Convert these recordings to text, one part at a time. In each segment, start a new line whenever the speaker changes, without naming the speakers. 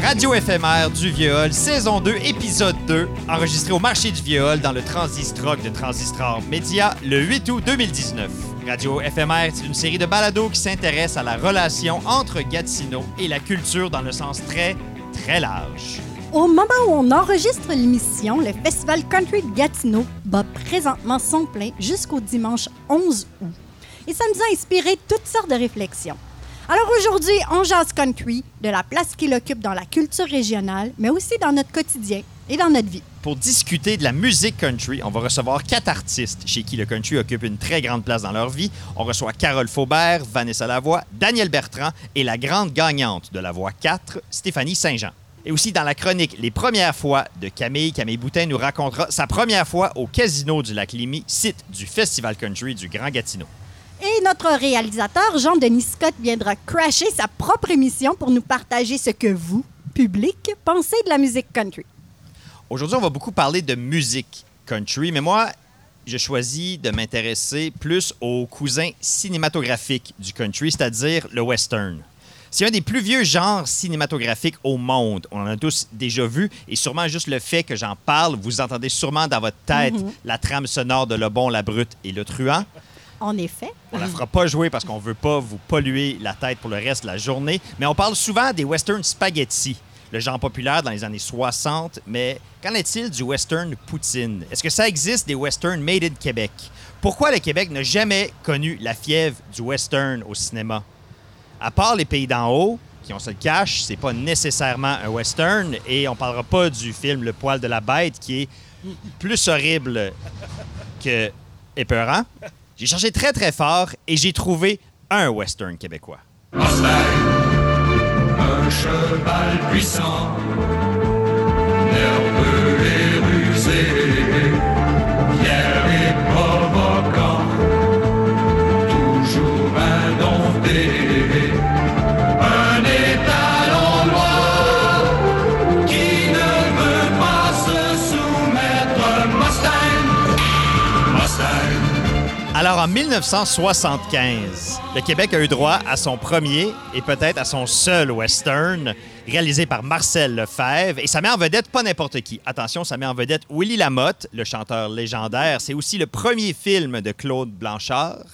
Radio éphémère du Viol, saison 2, épisode 2, enregistré au marché du Viol dans le Transistrock de Transistor Média le 8 août 2019. Radio éphémère, c'est une série de balados qui s'intéresse à la relation entre Gatineau et la culture dans le sens très, très large.
Au moment où on enregistre l'émission, le Festival Country de Gatineau bat présentement son plein jusqu'au dimanche 11 août. Et ça nous a inspiré toutes sortes de réflexions. Alors aujourd'hui, on jase country, de la place qu'il occupe dans la culture régionale, mais aussi dans notre quotidien et dans notre vie.
Pour discuter de la musique country, on va recevoir quatre artistes chez qui le country occupe une très grande place dans leur vie. On reçoit Carole Faubert, Vanessa Lavoie, Daniel Bertrand et la grande gagnante de la voix 4, Stéphanie Saint-Jean. Et aussi dans la chronique Les premières fois de Camille, Camille Boutin nous racontera sa première fois au Casino du Lac Limy, site du Festival Country du Grand Gatineau.
Et notre réalisateur, Jean-Denis Scott, viendra crasher sa propre émission pour nous partager ce que vous, public, pensez de la musique country.
Aujourd'hui, on va beaucoup parler de musique country, mais moi, je choisis de m'intéresser plus aux cousins cinématographiques du country, c'est-à-dire le western. C'est un des plus vieux genres cinématographiques au monde. On en a tous déjà vu et sûrement juste le fait que j'en parle, vous entendez sûrement dans votre tête la trame sonore de Le Bon, la Brute et le Truand.
En effet.
On la fera pas jouer parce qu'on veut pas vous polluer la tête pour le reste de la journée. Mais on parle souvent des western spaghetti, le genre populaire dans les années 60. Mais qu'en est-il du western poutine? Est-ce que ça existe des westerns made in Québec? Pourquoi le Québec n'a jamais connu la fièvre du western au cinéma? À part les pays d'en haut, qui on se le cache, c'est pas nécessairement un western. Et on parlera pas du film Le poil de la bête, qui est plus horrible que épeurant. J'ai cherché très très fort et j'ai trouvé un western québécois. En 1975, le Québec a eu droit à son premier et peut-être à son seul western réalisé par Marcel Lefebvre et ça met en vedette pas n'importe qui. Attention, ça met en vedette Willy Lamotte, le chanteur légendaire. C'est aussi le premier film de Claude Blanchard.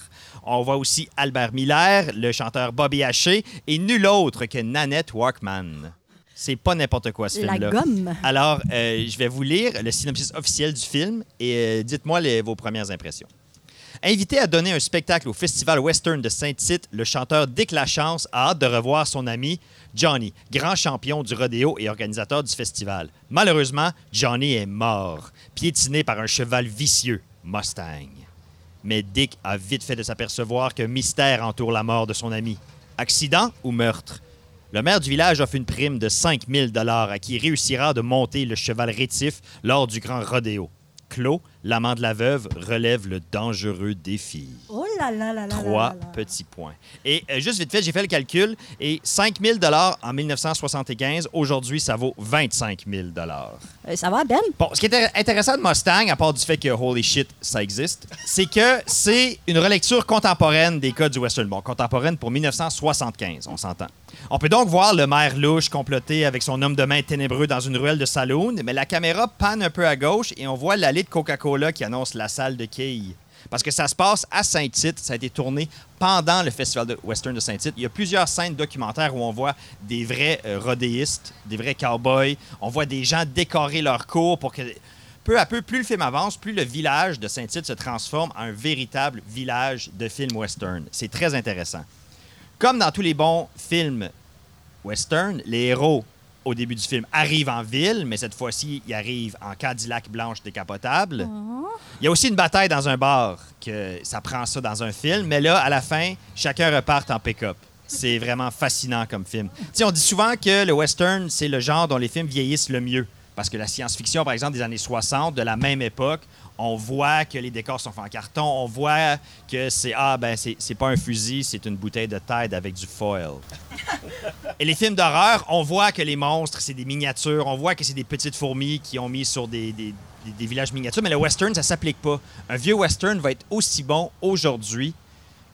On voit aussi Albert Miller, le chanteur Bobby Haché et nul autre que Nanette Walkman. C'est pas n'importe quoi ce
La
film-là.
gomme.
Alors, euh, je vais vous lire le synopsis officiel du film et euh, dites-moi vos premières impressions. Invité à donner un spectacle au Festival Western de Saint-Tite, le chanteur Dick Lachance a hâte de revoir son ami Johnny, grand champion du rodéo et organisateur du festival. Malheureusement, Johnny est mort, piétiné par un cheval vicieux, Mustang. Mais Dick a vite fait de s'apercevoir qu'un mystère entoure la mort de son ami. Accident ou meurtre? Le maire du village offre une prime de 5000 dollars à qui réussira de monter le cheval rétif lors du grand rodéo. Claude, l'amant de la veuve, relève le dangereux défi.
Oh là là là là
Trois
là là.
petits points. Et euh, juste vite fait, j'ai fait le calcul et 5 000 dollars en 1975, aujourd'hui, ça vaut 25 000 dollars.
Euh, ça va, Ben?
Bon, ce qui est intér- intéressant de Mustang, à part du fait que holy shit, ça existe, c'est que c'est une relecture contemporaine des codes du western. Bon, contemporaine pour 1975, on s'entend. On peut donc voir le maire louche comploter avec son homme de main ténébreux dans une ruelle de saloon, mais la caméra panne un peu à gauche et on voit l'allée de Coca-Cola qui annonce la salle de quilles. Parce que ça se passe à Saint-Tite, ça a été tourné pendant le Festival de Western de Saint-Tite. Il y a plusieurs scènes documentaires où on voit des vrais euh, rodéistes, des vrais cowboys. On voit des gens décorer leur cours pour que peu à peu, plus le film avance, plus le village de Saint-Tite se transforme en un véritable village de film western. C'est très intéressant. Comme dans tous les bons films western, les héros, au début du film, arrivent en ville, mais cette fois-ci, ils arrivent en Cadillac blanche décapotable. Il y a aussi une bataille dans un bar, que ça prend ça dans un film, mais là, à la fin, chacun repart en pick-up. C'est vraiment fascinant comme film. Tu sais, on dit souvent que le western, c'est le genre dont les films vieillissent le mieux. Parce que la science-fiction, par exemple, des années 60, de la même époque, on voit que les décors sont faits en carton, on voit que c'est ah ben c'est pas un fusil, c'est une bouteille de Tide avec du foil. Et les films d'horreur, on voit que les monstres, c'est des miniatures, on voit que c'est des petites fourmis qui ont mis sur des- des villages miniatures, mais le western, ça s'applique pas. Un vieux western va être aussi bon aujourd'hui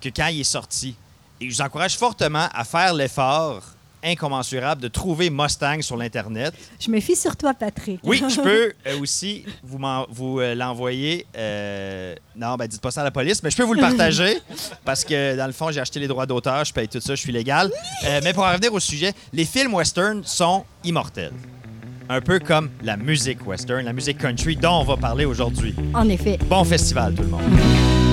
que quand il est sorti. Et je vous encourage fortement à faire l'effort incommensurable de trouver Mustang sur l'Internet.
Je me fie sur toi, Patrick.
Oui, je peux euh, aussi vous, euh, l'envoyer. euh, non, ben dites pas ça à la police, mais je peux vous le partager parce que dans le fond, j'ai acheté les droits d'auteur, je paye tout ça, je suis légal. Euh, mais pour en revenir au sujet, les films western sont immortels. Un peu comme la musique western, la musique country dont on va parler aujourd'hui.
En effet.
Bon festival, tout le monde.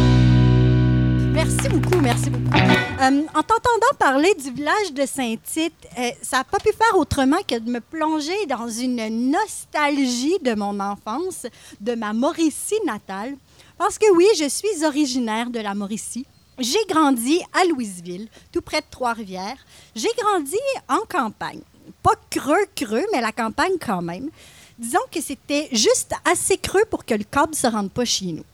Merci beaucoup, merci beaucoup. Euh, en t'entendant parler du village de Saint-Tite, euh, ça n'a pas pu faire autrement que de me plonger dans une nostalgie de mon enfance, de ma Mauricie natale. Parce que oui, je suis originaire de la Mauricie. J'ai grandi à Louisville, tout près de Trois-Rivières. J'ai grandi en campagne. Pas creux, creux, mais la campagne quand même. Disons que c'était juste assez creux pour que le câble ne se rende pas chez nous.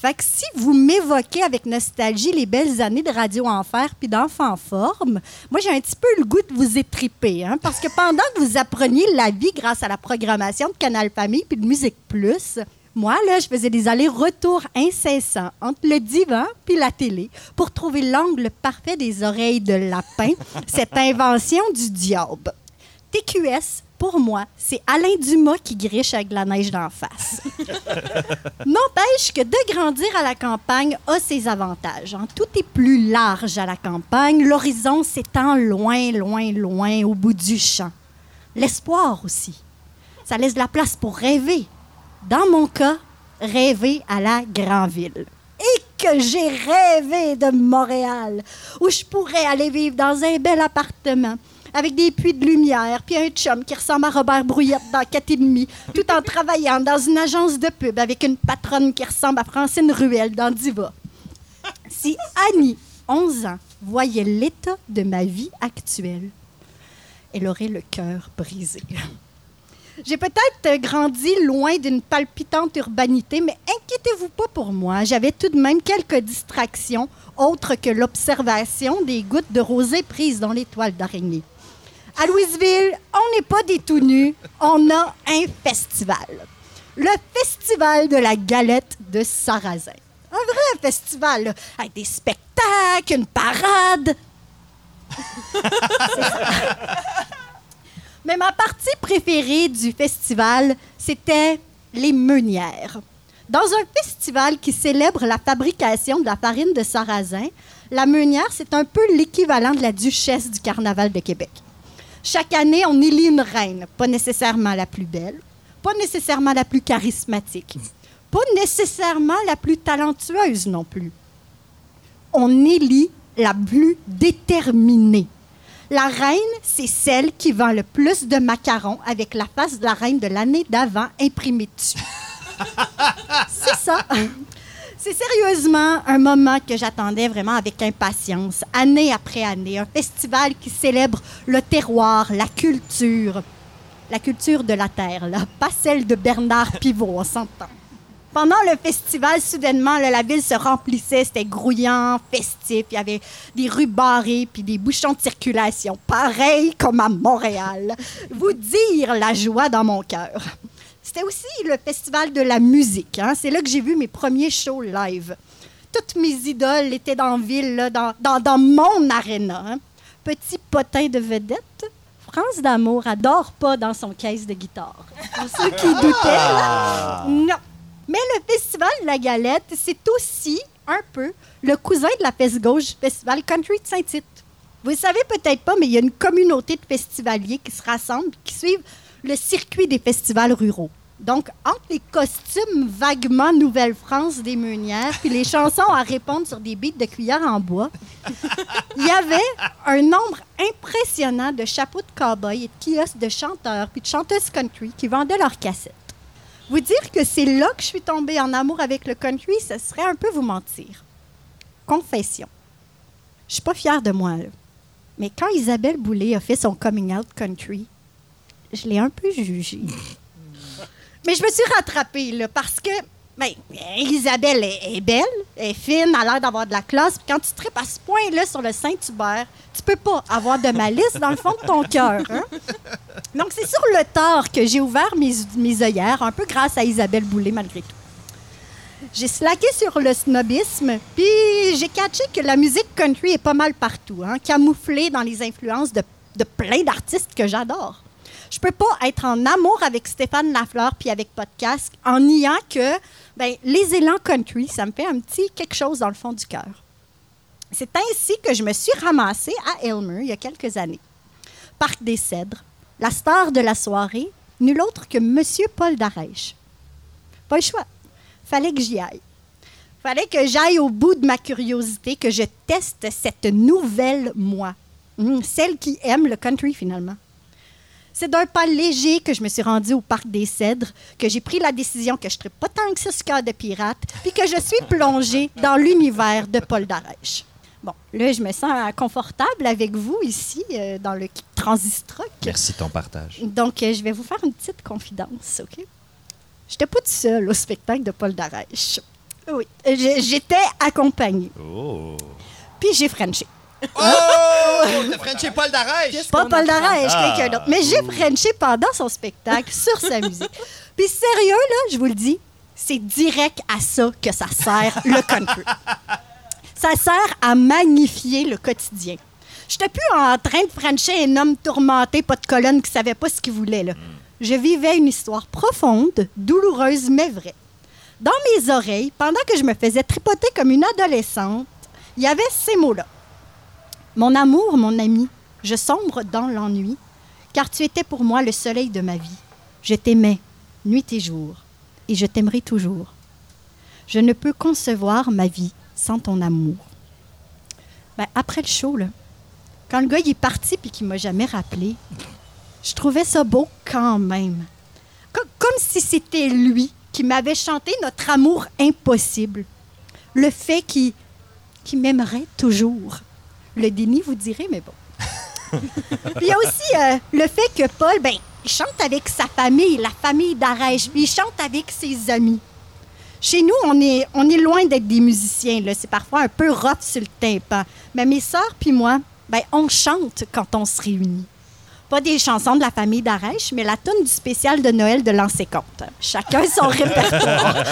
Fait que si vous m'évoquez avec nostalgie les belles années de Radio Enfer puis d'Enfants en forme, moi j'ai un petit peu le goût de vous étriper, hein, parce que pendant que vous appreniez la vie grâce à la programmation de Canal Famille puis de Musique Plus, moi là je faisais des allers-retours incessants entre le divan puis la télé pour trouver l'angle parfait des oreilles de lapin, cette invention du diable. TQS, pour moi, c'est Alain Dumas qui griche avec de la neige d'en face. N'empêche que de grandir à la campagne a ses avantages. hein. Tout est plus large à la campagne, l'horizon s'étend loin, loin, loin au bout du champ. L'espoir aussi. Ça laisse de la place pour rêver. Dans mon cas, rêver à la grande ville. Et que j'ai rêvé de Montréal, où je pourrais aller vivre dans un bel appartement, avec des puits de lumière, puis un chum qui ressemble à Robert Brouillette dans 4 et demi, tout en travaillant dans une agence de pub avec une patronne qui ressemble à Francine Ruel dans Diva. Si Annie, 11 ans, voyait l'état de ma vie actuelle, elle aurait le cœur brisé. J'ai peut-être grandi loin d'une palpitante urbanité, mais inquiétez-vous pas pour moi. J'avais tout de même quelques distractions autres que l'observation des gouttes de rosée prises dans les toiles d'araignée. À Louisville, on n'est pas des tout nus, on a un festival. Le Festival de la galette de Sarrazin. Un vrai festival, là, avec des spectacles, une parade. Mais ma partie préférée du festival, c'était les meunières. Dans un festival qui célèbre la fabrication de la farine de sarrasin, la meunière, c'est un peu l'équivalent de la duchesse du Carnaval de Québec. Chaque année, on élit une reine, pas nécessairement la plus belle, pas nécessairement la plus charismatique, pas nécessairement la plus talentueuse non plus. On élit la plus déterminée. La reine, c'est celle qui vend le plus de macarons avec la face de la reine de l'année d'avant imprimée dessus. c'est ça. C'est sérieusement un moment que j'attendais vraiment avec impatience, année après année. Un festival qui célèbre le terroir, la culture. La culture de la terre, là, pas celle de Bernard Pivot, on s'entend. Pendant le festival, soudainement, la ville se remplissait, c'était grouillant, festif, il y avait des rues barrées puis des bouchons de circulation, pareil comme à Montréal. Vous dire la joie dans mon cœur. C'était aussi le festival de la musique. hein. C'est là que j'ai vu mes premiers shows live. Toutes mes idoles étaient dans la ville, là, dans, dans, dans mon aréna. hein. Petit potin de vedette, France d'amour adore pas dans son caisse de guitare. Pour ceux qui doutaient, là, non. Mais le Festival de la Galette, c'est aussi un peu le cousin de la fesse gauche du Festival Country de Saint-Tite. Vous le savez peut-être pas, mais il y a une communauté de festivaliers qui se rassemblent qui suivent le circuit des festivals ruraux. Donc, entre les costumes vaguement Nouvelle-France des meunières puis les chansons à répondre sur des beats de cuillère en bois, il y avait un nombre impressionnant de chapeaux de cow-boy et de kiosques de chanteurs puis de chanteuses country qui vendaient leurs cassettes. Vous dire que c'est là que je suis tombée en amour avec le country, ce serait un peu vous mentir. Confession. Je suis pas fière de moi, là. Mais quand Isabelle Boulay a fait son coming out country, je l'ai un peu jugée. Mais je me suis rattrapée, là, parce que, ben, Isabelle est, belle, elle est fine, a l'air d'avoir de la classe. Puis quand tu tripes à ce point-là sur le Saint-Hubert, tu peux pas avoir de malice dans le fond de ton cœur. hein. Donc, c'est sur le tard que j'ai ouvert mes, mes œillères, un peu grâce à Isabelle Boulay, malgré tout. J'ai slacké sur le snobisme, puis j'ai catché que la musique country est pas mal partout, hein, camouflée dans les influences de de plein d'artistes que j'adore. Je peux pas être en amour avec Stéphane Lafleur puis avec Podcast en niant que ben, les élans country, ça me fait un petit quelque chose dans le fond du cœur. C'est ainsi que je me suis ramassée à Elmer il y a quelques années. Parc des Cèdres, la star de la soirée, nul autre que Monsieur Paul Darèche. Pas le choix. Fallait que j'y aille. Fallait que j'aille au bout de ma curiosité, que je teste cette nouvelle moi. Hum, celle qui aime le country finalement. C'est d'un pas léger que je me suis rendue au Parc des Cèdres, que j'ai pris la décision que je ne pas tant que ça ce cœur de pirate, puis que je suis plongée dans l'univers de Paul Darèche. Bon, là, je me sens confortable avec vous ici, euh, dans le transistroc.
Merci de ton partage.
Donc, euh, je vais vous faire une petite confidence, OK? J'étais pas toute seule au spectacle de Paul Darèche. Oui, j'étais accompagnée.
Oh!
Puis j'ai Frenché.
Oh! T'as Frenché Paul Darèche!
Pas Paul Darèche,
Ah.
quelqu'un d'autre. Mais j'ai Frenché pendant son spectacle sur sa musique. Puis sérieux, là, je vous le dis, c'est direct à ça que ça sert le country. Ça sert à magnifier le quotidien. J'étais plus en train de Frencher un homme tourmenté, pas de colonne, qui savait pas ce qu'il voulait. Là. Je vivais une histoire profonde, douloureuse, mais vraie. Dans mes oreilles, pendant que je me faisais tripoter comme une adolescente, il y avait ces mots-là. Mon amour, mon ami, je sombre dans l'ennui, car tu étais pour moi le soleil de ma vie. Je t'aimais, nuit et jour, et je t'aimerai toujours. Je ne peux concevoir ma vie sans ton amour. Ben, après le show, quand le gars est parti puis qu'il m'a jamais rappelé, je trouvais ça beau quand même. Co- comme si c'était lui qui m'avait chanté notre amour impossible. Le fait qu'il m'aimerait toujours. Le déni, vous direz, mais bon. Puis il y a aussi euh, le fait que Paul, ben, il chante avec sa famille, la famille d'Arèche, il chante avec ses amis. Chez nous, on est, on est loin d'être des musiciens. là. C'est parfois un peu rough sur le tympan. Mais mes sœurs puis moi, ben, on chante quand on se réunit. Pas des chansons de la famille d'Arèche, mais la tune du spécial de Noël de Lancé Compte. Chacun son répertoire.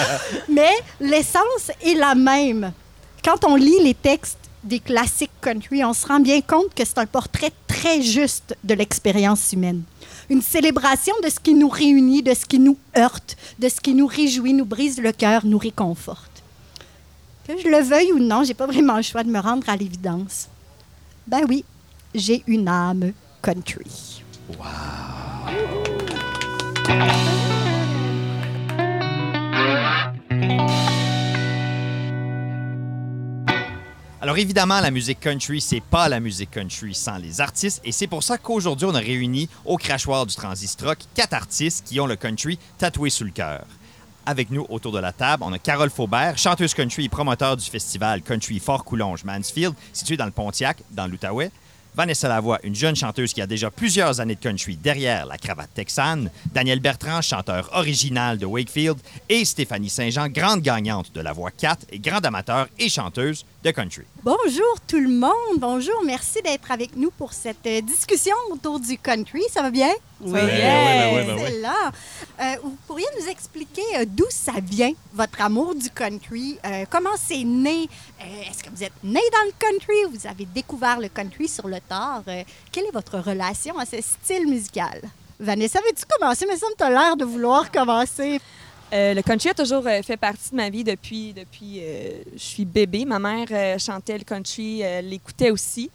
Mais l'essence est la même. Quand on lit les textes des classiques country, on se rend bien compte que c'est un portrait très juste de l'expérience humaine. Une célébration de ce qui nous réunit, de ce qui nous heurte, de ce qui nous réjouit, nous brise le cœur, nous réconforte. Que je le veuille ou non, j'ai pas vraiment le choix de me rendre à l'évidence. Ben oui, j'ai une âme country.
Alors évidemment, la musique country, c'est pas la musique country sans les artistes, et c'est pour ça qu'aujourd'hui, on a réuni au crachoir du Transistrock quatre artistes qui ont le country tatoué sur le cœur. Avec nous autour de la table, on a Carole Faubert, chanteuse country et promoteur du festival Country Fort Coulonge Mansfield, situé dans le Pontiac, dans l'Outaouais. Vanessa Lavoie, une jeune chanteuse qui a déjà plusieurs années de country derrière la cravate texane. Daniel Bertrand, chanteur original de Wakefield. Et Stéphanie Saint-Jean, grande gagnante de la voix 4 et grande amateur et chanteuse de country.
Bonjour tout le monde, bonjour, merci d'être avec nous pour cette euh, discussion autour du country. Ça va bien?
Oui.
Ben oui, ben oui, ben oui.
C'est là. Euh, vous pourriez nous expliquer euh, d'où ça vient, votre amour du country? Euh, comment c'est né? Euh, Est-ce que vous êtes né dans le country? Ou vous avez découvert le country sur le Euh, quelle est votre relation à ce style musical? Vanessa, veux-tu commencer? Mais ça me t'a l'air de vouloir commencer.
Euh, le country a toujours euh, fait partie de ma vie depuis, depuis je suis bébé. Ma mère chantait le country, l'écoutait aussi.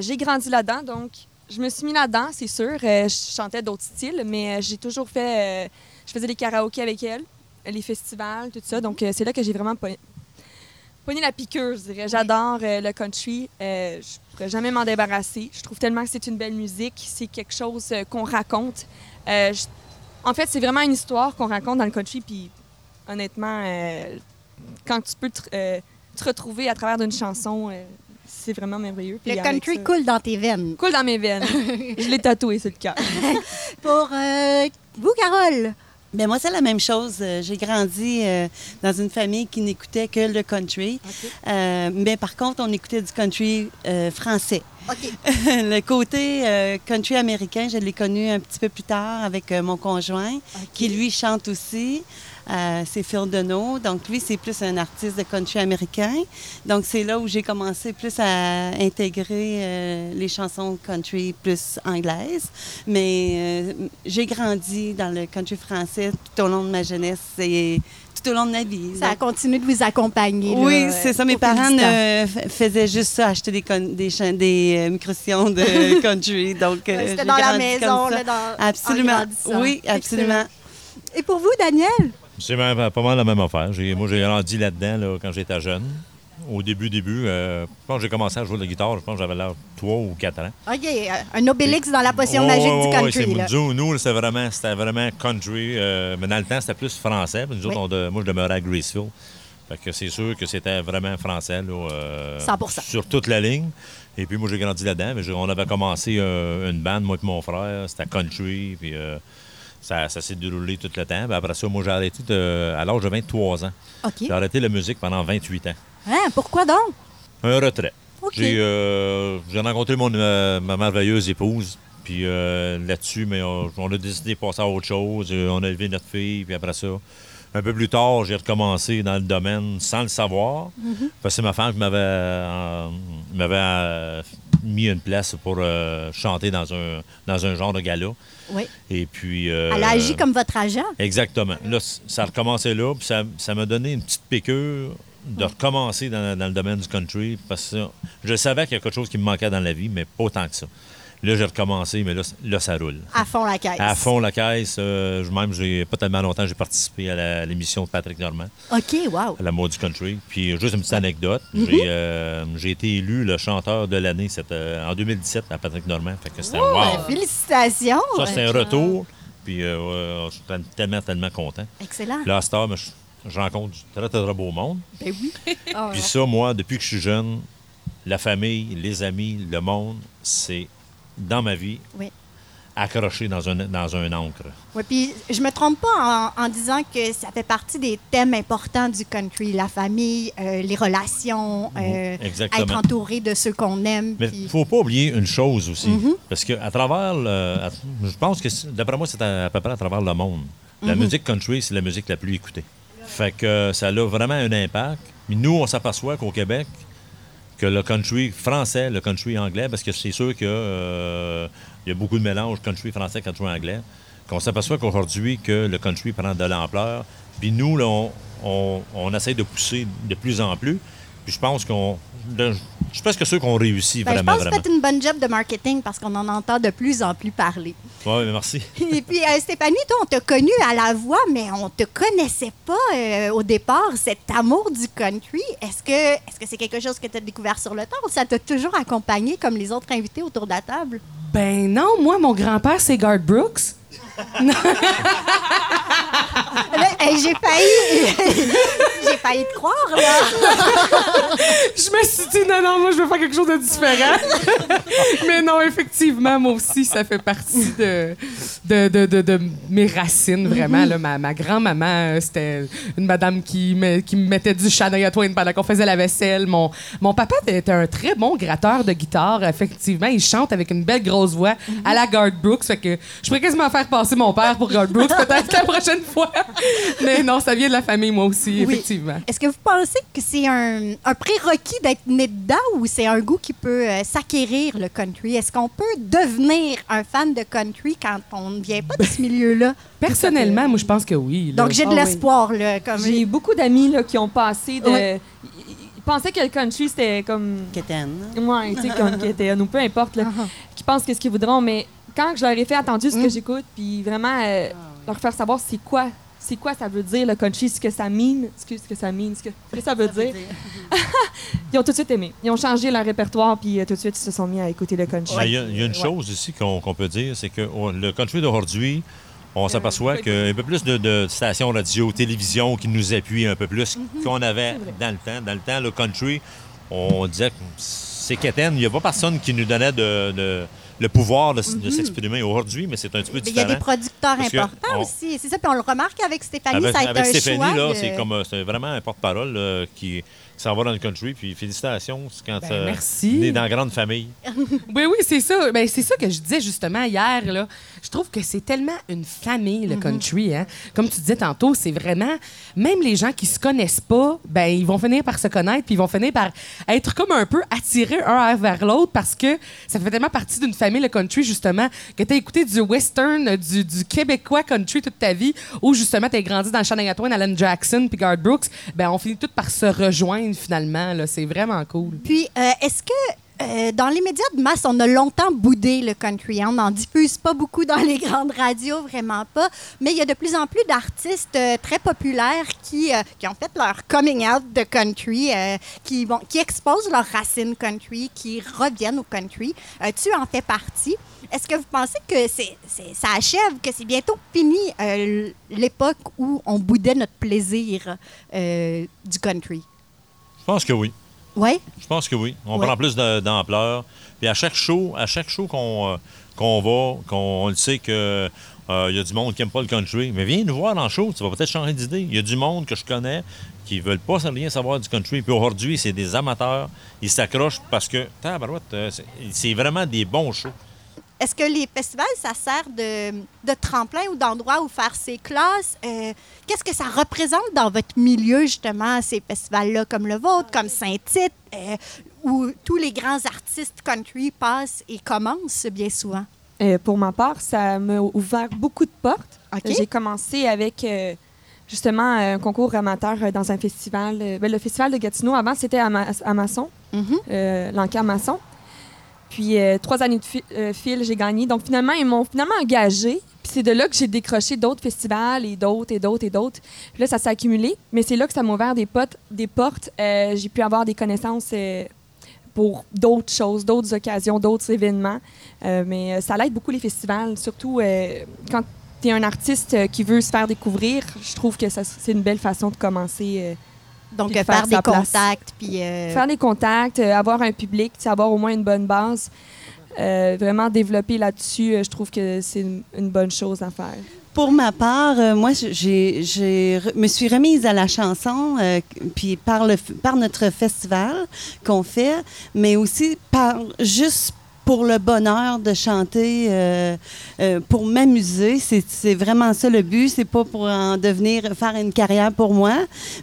J'ai grandi là-dedans, donc je me suis mis là-dedans, c'est sûr. Je chantais d'autres styles, mais j'ai toujours fait... je faisais les karaokés avec elle, les festivals, tout ça. Donc c'est là que j'ai vraiment pogné, la piqûre, je dirais. J'adore euh, le country. Euh, je pourrais jamais m'en débarrasser. Je trouve tellement que c'est une belle musique. C'est quelque chose euh, qu'on raconte. Euh, je- en fait, c'est vraiment une histoire qu'on raconte dans le country. Puis, honnêtement, quand tu peux te, te retrouver à travers d'une chanson, c'est vraiment merveilleux. Puis
Le country coule dans tes veines.
coule dans mes veines. Je l'ai tatoué sur le cœur.
Pour vous, Carole,
Ben moi, c'est la même chose. Euh, J'ai grandi euh, dans une famille qui n'écoutait que le country. Euh, mais par contre, on écoutait du country euh, français. Le côté country américain, je l'ai connu un petit peu plus tard avec mon conjoint, qui lui chante aussi. Euh, c'est Phil Deneau. Donc, lui, c'est plus un artiste de country américain. Donc, c'est là où j'ai commencé plus à intégrer euh, les chansons country plus anglaises. Mais euh, j'ai grandi dans le country français tout au long de ma jeunesse et tout au long de ma vie.
Ça a continué de vous accompagner.
oui, c'est ça. Mes parents ne faisaient juste ça, acheter des, des, des micro-sillons de country. Donc,
C'était dans la maison, là, dans, en
Absolument.
grandissant.
Oui, absolument.
Et pour vous, Daniel?
C'est pas mal la même affaire. Moi, j'ai grandi là-dedans là, quand j'étais jeune. Au début, début, euh, je pense que j'ai commencé à jouer de la guitare, je pense que j'avais l'âge 3 ou 4 ans.
OK, euh, un Obélix dans la potion magique du country. là.
nous, c'était vraiment, vraiment country. euh, mais dans le temps, c'était plus français. Nous autres,
Oui.
on moi, je demeurais à Graceville. Fait que c'est sûr que c'était vraiment français. Là, euh,
100%.
Sur toute la ligne. Et puis moi, j'ai grandi là-dedans. On avait commencé euh, une bande, moi et mon frère. C'était country. Puis euh, ça, ça s'est déroulé tout le temps. Puis après ça, moi, j'ai arrêté de- à l'âge de 23 ans. J'ai arrêté la musique pendant 28 ans.
Hein, pourquoi donc?
Un retrait. J'ai euh, j'ai rencontré mon, euh, ma merveilleuse épouse. Puis euh, là-dessus, mais on, on a décidé de passer à autre chose. Euh, On a élevé notre fille. Puis après ça, un peu plus tard, j'ai recommencé dans le domaine sans le savoir.
Mm-hmm.
Parce que c'est ma femme qui m'avait euh, m'avait, euh, mis une place pour euh, chanter dans un, dans un genre de gala.
Oui.
Et puis. euh,
Elle a agi comme votre agent.
Exactement. Là, ça a recommencé là, puis ça ça m'a donné une petite piqûre de recommencer dans, dans le domaine du country, parce que je savais qu'il y a quelque chose qui me manquait dans la vie, mais pas autant que ça. Là, j'ai recommencé, mais là, là ça roule.
À fond la caisse.
À fond la caisse. euh, même, j'ai pas tellement longtemps, j'ai participé à l'émission de Patrick Normand,
OK, wow.
à la mode du country. Puis, juste une petite anecdote, j'ai, euh, j'ai été élu le chanteur de l'année cette, euh, en 2017 à Patrick Normand. Fait que c'était wow.
ben, félicitations.
Ça, c'était un retour. Puis, euh, je suis tellement, tellement content.
Excellent.
Là, moi, je, je rencontre du très, très, très beau monde.
Ben oui. Ah,
Puis ça, moi, depuis que je suis jeune, la famille, les amis, le monde, c'est dans ma vie
Oui.
accroché dans un, dans un encre.
Oui, puis je me trompe pas en, en disant que ça fait partie des thèmes importants du country, la famille, euh, les relations, euh,
Exactement.
être entouré de ceux qu'on aime.
Mais
puis-
il faut pas oublier une chose aussi.
Mm-hmm.
Parce que à travers, le- à- je pense que d'après moi, c'est à, à peu près à travers le monde. La
Mm-hmm.
musique country, c'est la musique la plus écoutée. Fait que euh, ça a vraiment un impact. Mais nous, on s'aperçoit qu'au Québec, que le country français, le country anglais, parce que c'est sûr qu'il y a beaucoup de mélange country français, country anglais, qu'on s'aperçoit qu'aujourd'hui, que le country prend de l'ampleur. Puis nous, là, on, on, on essaie de pousser de plus en plus. Puis je pense qu'on... de- Je suis presque sûr qu'on réussit
Ben, je
vraiment,
pense que vous
vraiment.
faites une bonne job de marketing parce qu'on en entend de plus en plus parler.
Oui, merci.
Et puis, euh, Stéphanie, toi, on t'a connu à la voix, mais on te connaissait pas euh, au départ, cet amour du country. Est-ce que est-ce que c'est quelque chose que tu as découvert sur le temps ou ça t'a toujours accompagné comme les autres invités autour de la table?
Ben non, moi, mon grand-père, c'est Garth Brooks.
J'ai failli. j'ai failli te croire, là.
Je me suis dit, non, non, moi, je veux faire quelque chose de différent. Mais non, effectivement, moi aussi, ça fait partie de, de, de, de- de mes racines, vraiment. là. Ma, ma grand-maman, euh, c'était une madame qui me, qui me mettait du Shania Twain pendant qu'on faisait la vaisselle. Mon, mon papa était un très bon gratteur de guitare, effectivement. Il chante avec une belle grosse voix à la Garth Brooks. Fait que je pourrais quasiment faire passer mon père pour Garth Brooks, peut-être la prochaine fois. Mais non, ça vient de la famille, moi aussi,
Oui.
effectivement.
Est-ce que vous pensez que c'est un, un prérequis d'être né dedans ou c'est un goût qui peut euh, s'acquérir, le country? Est-ce qu'on peut devenir un fan de country quand on ne vient pas de ce milieu-là?
Personnellement, moi, je pense que oui. là.
Donc, j'ai de
Ah oui.
l'espoir, là. Comme...
J'ai beaucoup d'amis là, qui ont passé de. Ils pensaient que le country, c'était comme.
Quétaine.
Ouais, tu sais, comme Kétéon ou peu importe, là, qui pensent ce qu'ils voudront. Mais quand je leur ai fait attendu ce que j'écoute, puis vraiment euh, leur faire savoir c'est quoi. C'est quoi ça veut dire le country, ce que ça mean, ce que, ce que ça mean, ce que, ce que ça veut dire. Ils ont tout de suite aimé. Ils ont changé leur répertoire, puis euh, tout de suite, ils se sont mis à écouter le country.
Il y, a- il y a une chose ici qu'on peut dire, c'est que oh, le country d'aujourd'hui, on s'aperçoit qu'il y a un peu plus de, de stations radio, télévision qui nous appuient un peu plus qu'on avait dans le temps. Dans le temps, le country, on disait que c'est quétaine. Il n'y a pas personne qui nous donnait de, de- le pouvoir de, s- de s'exprimer aujourd'hui, mais c'est un petit peu
Mais il y a
différent.
des producteurs importants
on-
aussi. C'est ça, puis on le remarque avec Stéphanie,
Avec,
ça a été
avec
un
Stéphanie,
choix
là,
de-
c'est comme euh, c'est vraiment un porte-parole là, qui, qui s'en va dans le country. Puis félicitations, c'est quand
Ben,
euh,
merci.
né dans la grande famille.
Oui, oui, c'est ça. Ben, c'est ça que je disais justement hier. Là. Je trouve que c'est tellement une famille, le country. Hein? Comme tu disais tantôt, c'est vraiment. Même les gens qui se connaissent pas, ben, ils vont finir par se connaître, puis ils vont finir par être comme un peu attirés un vers l'autre parce que ça fait tellement partie d'une famille, le country, justement, que tu as écouté du western, du, du québécois country toute ta vie, ou justement tu as grandi dans Shania Twain, Alan Jackson, puis Garth Brooks. Ben, on finit tout par se rejoindre finalement. Là. C'est vraiment cool.
Puis, euh, est-ce que euh, dans les médias de masse, on a longtemps boudé le country. On n'en diffuse pas beaucoup dans les grandes radios, vraiment pas. Mais il y a de plus en plus d'artistes euh, très populaires qui, qui ont fait leur coming out de country, qui, vont, qui exposent leurs racines country, qui reviennent au country. Tu en fais partie. Est-ce que vous pensez que c'est, ça achève, que c'est bientôt fini l'époque où on boudait notre plaisir du country?
Je pense que oui.
Oui?
Je pense que oui. On
Ouais.
prend plus d'ampleur. Puis à chaque show, à chaque show qu'on euh, qu'on va, qu'on on le sait que euh, y a du monde qui n'aime pas le country. Mais viens nous voir dans le show, tu vas peut-être changer d'idée. Il y a du monde que je connais qui veulent pas rien savoir du country. Puis aujourd'hui, c'est des amateurs. Ils s'accrochent parce que, tabarouette, euh, c'est vraiment des bons shows.
Est-ce que les festivals, ça sert de, de tremplin ou d'endroit où faire ses classes? Euh, Qu'est-ce que ça représente dans votre milieu, justement, ces festivals-là, comme le vôtre, comme Saint-Tite, euh, où tous les grands artistes country passent et commencent bien souvent?
Euh, pour ma part, ça m'a ouvert beaucoup de portes. J'ai commencé avec justement un concours amateur dans un festival. ben, le festival de Gatineau, avant, c'était à, Ma- à Masson, l'Encar Masson. Puis euh, trois années de euh, fil, j'ai gagné. Donc finalement, ils m'ont finalement engagé. Puis c'est de là que j'ai décroché d'autres festivals et d'autres et d'autres et d'autres. Puis là, ça s'est accumulé. Mais c'est là que ça m'a ouvert des, portes. Euh, j'ai pu avoir des connaissances pour d'autres choses, d'autres occasions, d'autres événements. Mais ça l'aide beaucoup les festivals, surtout quand tu es un artiste qui veut se faire découvrir. Je trouve que c'est une belle façon de commencer. Euh,
Donc,
Puis
euh,
faire
faire des contacts, puis... euh,
faire des contacts, euh, avoir un public, avoir au moins une bonne base. Euh, vraiment développer là-dessus, euh, je trouve que c'est une, une bonne chose à faire.
Pour ma part, euh, moi, j'ai, j'ai re- me suis remise à la chanson, euh, puis par, le, par notre festival qu'on fait, mais aussi par juste pour le bonheur de chanter, euh, euh, pour m'amuser. C'est, vraiment ça le but. C'est pas pour en devenir, faire une carrière pour moi,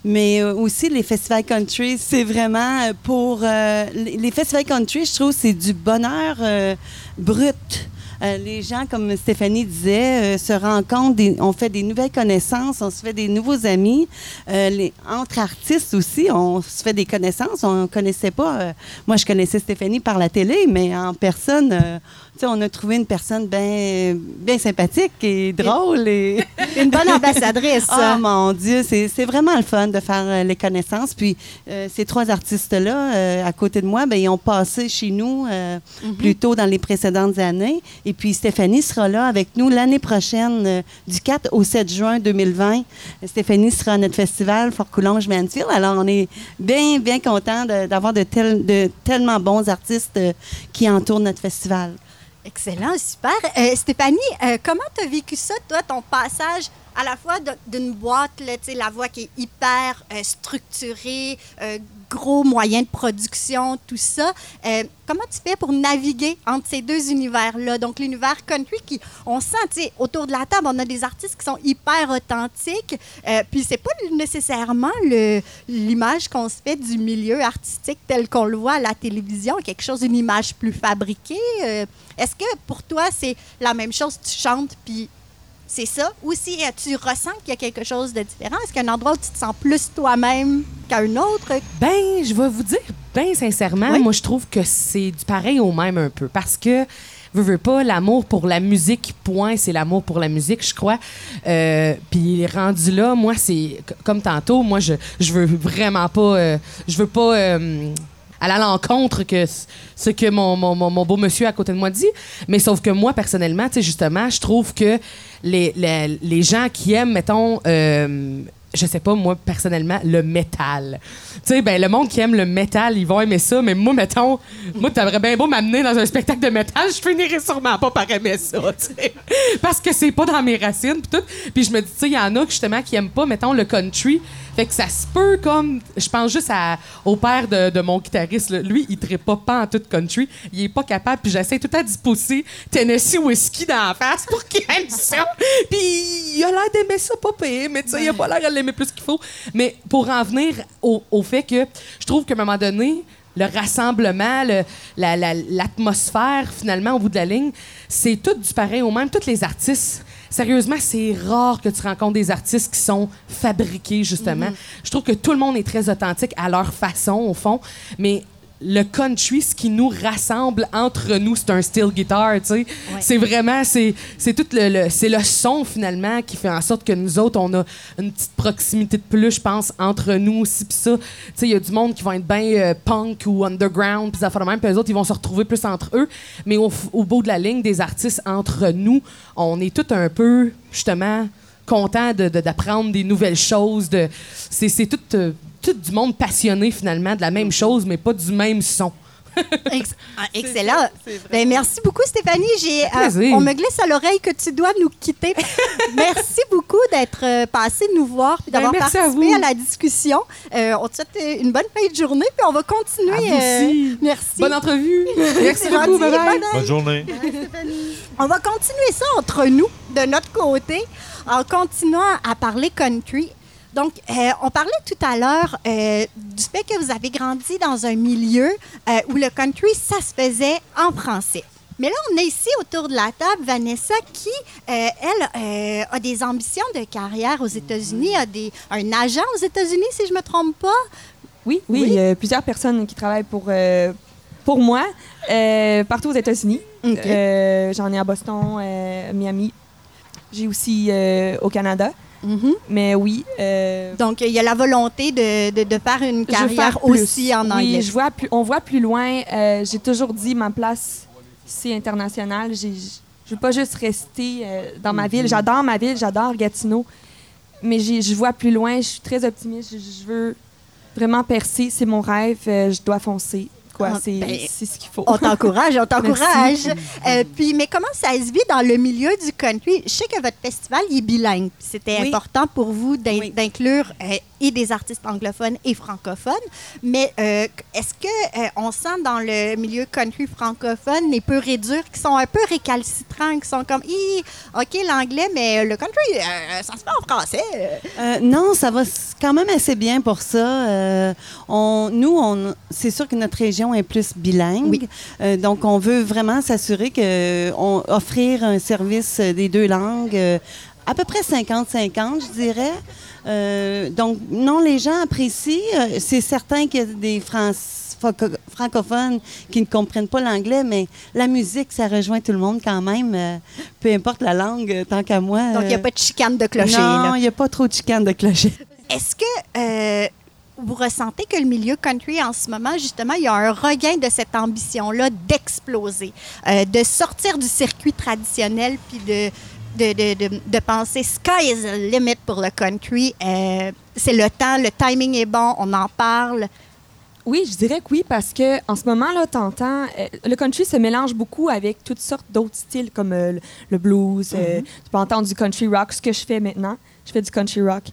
mais euh, aussi les festivals country, c'est vraiment euh, pour... euh, les, les festivals country, je trouve, c'est du bonheur euh, brut. Euh, les gens, comme Stéphanie disait, euh, se rencontrent, des- on fait des nouvelles connaissances, on se fait des nouveaux amis. Euh, les, entre artistes aussi, on se fait des connaissances. On ne connaissait pas. moi, je connaissais Stéphanie par la télé, mais en personne, on a trouvé une personne bien bien sympathique et drôle. Et...
Une bonne ambassadrice.
Oh mon Dieu, c'est vraiment le fun de faire les connaissances. Puis ces trois artistes-là, à côté de moi, ben, ils ont passé chez nous euh, plus tôt dans les précédentes années. Et puis Stéphanie sera là avec nous l'année prochaine, euh, du 4 au 7 juin 2020. Stéphanie sera à notre festival Fort Coulonge Mansfield. Alors on est bien, bien content d'avoir de, tel- de tellement bons artistes euh, qui entourent notre festival.
Excellent, super. Euh, Stéphanie, comment tu as vécu ça, toi, ton passage à la fois d'une boîte, là, la voix qui est hyper structurée, gros moyens de production, tout ça. Euh, comment tu fais pour naviguer entre ces deux univers-là? Donc, l'univers country qui, on sent, tu sais, autour de la table, on a des artistes qui sont hyper authentiques, euh, puis c'est pas nécessairement l'image qu'on se fait du milieu artistique tel qu'on le voit à la télévision, quelque chose, une image plus fabriquée. Euh, Est-ce que pour toi, c'est la même chose, tu chantes, puis c'est ça? Ou si tu ressens qu'il y a quelque chose de différent? Est-ce qu'il y a un endroit où tu te sens plus toi-même qu'à un autre?
Ben, je vais vous dire, bien sincèrement,
Oui.
moi, je trouve que c'est du pareil au même un peu. Parce que, veux, veux pas, l'amour pour la musique, point, c'est l'amour pour la musique, je crois. Euh, Puis, rendu là, moi, c'est comme tantôt, moi, je, je veux vraiment pas. euh, je veux pas. euh, à l'encontre que ce que mon, mon, mon- beau monsieur à côté de moi dit. Mais sauf que moi, personnellement, tu sais, justement, je trouve que les, les, les gens qui aiment, mettons, euh, je sais pas, moi, personnellement, le métal. Tu sais, ben, le monde qui aime le métal, ils vont aimer ça, mais moi, mettons, moi, t'aimerais bien beau m'amener dans un spectacle de métal, je finirais sûrement pas par aimer ça, tu sais. Parce que c'est pas dans mes racines, pis tout. Puis je me dis, tu sais, il y en a, justement, qui aiment pas, mettons, le country, Fait que ça se peut comme. Je pense juste à, au père de, de mon guitariste. là. Lui, il ne pas pas en tout country. Il est pas capable. Puis j'essaie tout le temps pousser Tennessee Whiskey dans la face pour qu'il aime ça. Puis il a l'air d'aimer ça pas pire, mais tu sais, il a pas l'air de l'aimer plus qu'il faut. Mais pour en venir au, au fait que je trouve qu'à un moment donné, le rassemblement, le- la- la- l'atmosphère, finalement, au bout de la ligne, c'est tout du pareil au même. Tous les artistes, sérieusement, c'est rare que tu rencontres des artistes qui sont fabriqués, justement. Je trouve que tout le monde est très authentique à leur façon, au fond. Mais le country, ce qui nous rassemble entre nous, c'est un steel guitar, tu sais. C'est vraiment, c'est, c'est tout le, le- c'est le son, finalement, qui fait en sorte que nous autres, on a une petite proximité de plus, je pense, entre nous aussi, puis ça. Tu sais, il y a du monde qui vont être bien euh, punk ou underground, puis ça fait de même, puis eux autres, ils vont se retrouver plus entre eux. Mais au, bout de la ligne, des artistes entre nous, on est tous un peu, justement, contents de- de- d'apprendre des nouvelles choses. De, c'est, c'est tout, euh, tout du monde passionné, finalement, de la même chose, mais pas du même son.
Ex- ah, excellent. Ben, merci beaucoup, Stéphanie. J'ai, euh, on me glisse à l'oreille que tu dois nous quitter. merci beaucoup d'être euh, passé nous voir et d'avoir
Ben, merci à
participé à, la discussion. Euh, on te souhaite euh, une bonne fin de journée, puis on va continuer.
À vous aussi.
merci.
Bonne entrevue. Merci beaucoup. Bye.
Bonne journée.
On va continuer ça entre nous, de notre côté, en continuant à parler country. Donc, euh, on parlait tout à l'heure euh, du fait que vous avez grandi dans un milieu euh, où le country, ça se faisait en français. Mais là, on est ici autour de la table, Vanessa, qui, euh, elle, euh, a des ambitions de carrière aux États-Unis, a des, un agent aux États-Unis, si je me trompe pas.
Oui, oui,
Oui?
il y a plusieurs personnes qui travaillent pour, euh, pour moi partout aux États-Unis. J'en ai à Boston, Miami. J'ai aussi au Canada.
Mhm.
Mais oui. euh,
Donc, il y a la volonté de, de- de faire une carrière
faire
aussi en
oui,
anglais.
je vois plus, on voit plus loin. Euh, J'ai toujours dit ma place, c'est international. Je veux pas juste rester euh, dans ma ville. J'adore ma ville, j'adore Gatineau. Mais je vois plus loin. Je suis très optimiste. Je, veux vraiment percer. C'est mon rêve. je dois foncer. Quoi, c'est
ben,
c'est ce qu'il faut.
On t'encourage, on t'encourage. Euh, puis, mais comment ça se vit dans le milieu du country? Je sais que votre festival il est bilingue. C'était
Oui.
important pour vous d'in-
Oui.
Euh, et des artistes anglophones et francophones. Mais euh, est-ce que euh, on sent dans le milieu country francophone les peu réduire qui sont un peu récalcitrants, qui sont comme, Hi, ok l'anglais, mais le country, euh, ça se fait en français.
Euh, non, ça va quand même assez bien pour ça. Euh, on, nous, on, c'est sûr que notre région est plus bilingue.
Oui.
Euh, donc, on veut vraiment s'assurer que on offrir un service euh, des deux langues euh, à peu près 50-50, je dirais. Euh, donc, non, les gens apprécient. Euh, c'est certain qu'il y a des francophones qui ne comprennent pas l'anglais, mais la musique, ça rejoint tout le monde quand même. euh, peu importe la langue, tant qu'à moi.
Donc, il n'y a pas de chicane de clocher.
non, il n'y a pas trop de chicane de clocher.
Est-ce que vous ressentez que le milieu country en ce moment, justement, il y a un regain de cette ambition-là d'exploser, euh, de sortir du circuit traditionnel puis de, de, de, de, penser sky is the limit pour le country. Euh, c'est le temps, le timing est bon, on en parle.
Oui, je dirais que oui, parce que en ce moment, là, t'entends, euh, le country se mélange beaucoup avec toutes sortes d'autres styles, comme euh, le, le blues. euh, tu peux entendre du country rock, ce que je fais maintenant. Je fais du country rock.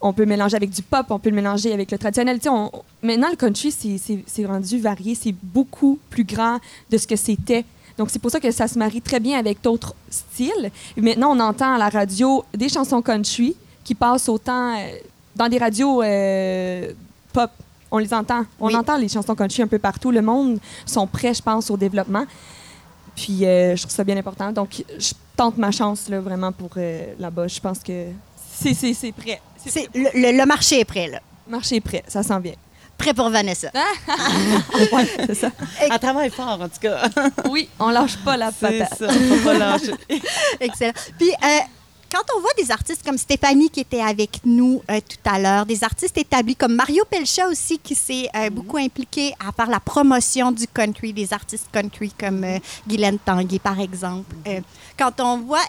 On peut mélanger avec du pop, on peut le mélanger avec le traditionnel. Tu sais, on- maintenant, le country, c'est rendu varié, c'est beaucoup plus grand de ce que c'était. Donc, c'est pour ça que ça se marie très bien avec d'autres styles. Maintenant, on entend à la radio des chansons country qui passent autant euh, dans des radios euh, pop. On les entend. On
Oui.
entend les chansons country un peu partout. Le monde sont prêts, je pense, au développement. Puis, euh, je trouve ça bien important. Donc, je tente ma chance, là, vraiment, pour euh, là-bas. Je pense que c'est prêt.
Le, le- le marché est prêt, là.
Le marché est prêt. Ça s'en vient.
Prêt pour Vanessa.
Ouais, c'est ça.
Elle travaille fort, en tout cas.
Oui, on lâche pas la
C'est
patate.
ça, faut pas lâcher.
Excellent. Puis, euh, quand on voit des artistes comme Stéphanie qui était avec nous euh, tout à l'heure, des artistes établis comme Mario Pelcha aussi qui s'est euh, beaucoup impliqué à faire la promotion du country, des artistes country comme euh, Guylaine Tanguay par exemple. Euh, quand on voit